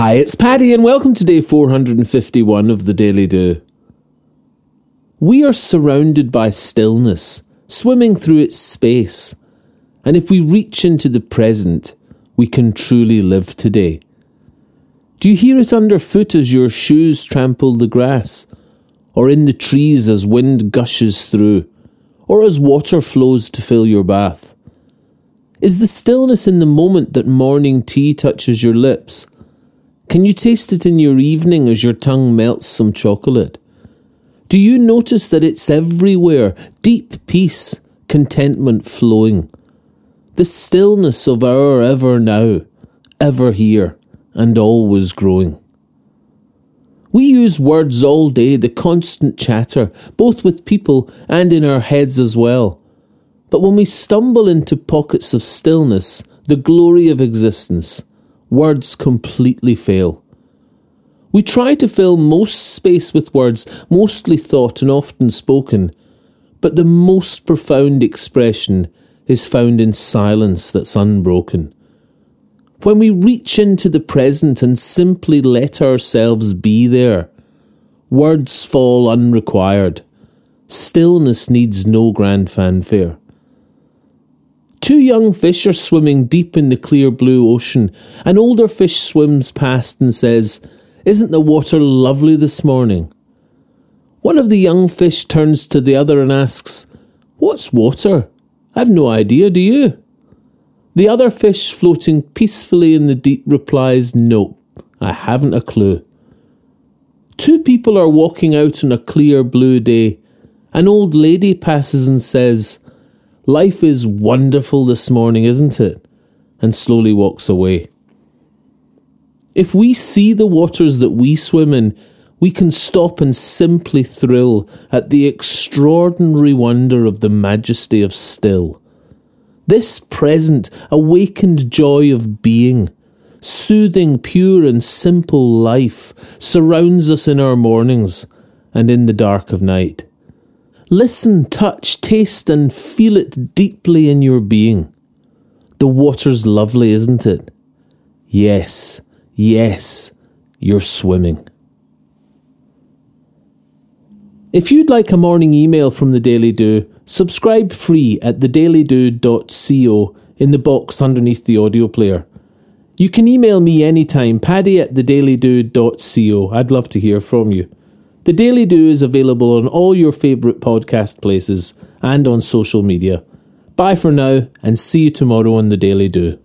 Hi, it's Paddy, and welcome to day 451 of the Daily Do. We are surrounded by stillness, swimming through its space, and if we reach into the present, we can truly live today. Do you hear it underfoot as your shoes trample the grass, or in the trees as wind gushes through, or as water flows to fill your bath? Is the stillness in the moment that morning tea touches your lips? Can you taste it in your evening as your tongue melts some chocolate? Do you notice that it's everywhere? Deep peace, contentment flowing. The stillness of our ever now, ever here, and always growing. We use words all day, the constant chatter, both with people and in our heads as well. But when we stumble into pockets of stillness, the glory of existence, words completely fail. We try to fill most space with words, mostly thought and often spoken, but the most profound expression is found in silence that's unbroken. When we reach into the present and simply let ourselves be there, words fall unrequired. Stillness needs no grand fanfare. Two young fish are swimming deep in the clear blue ocean. An older fish swims past and says, Isn't the water lovely this morning? One of the young fish turns to the other and asks, What's water? I've no idea, do you? The other fish, floating peacefully in the deep, replies, Nope, I haven't a clue. Two people are walking out on a clear blue day. An old lady passes and says, Life is wonderful this morning, isn't it? And slowly walks away. If we see the waters that we swim in, we can stop and simply thrill at the extraordinary wonder of the majesty of still. This present, awakened joy of being, soothing, pure, and simple life surrounds us in our mornings and in the dark of night. Listen, touch, taste, and feel it deeply in your being. The water's lovely, isn't it? Yes, yes, you're swimming. If you'd like a morning email from the Daily Do, subscribe free at thedailydo.co in the box underneath the audio player. You can email me anytime, paddy at thedailydo.co. I'd love to hear from you. The Daily Do is available on all your favourite podcast places and on social media. Bye for now, and see you tomorrow on The Daily Do.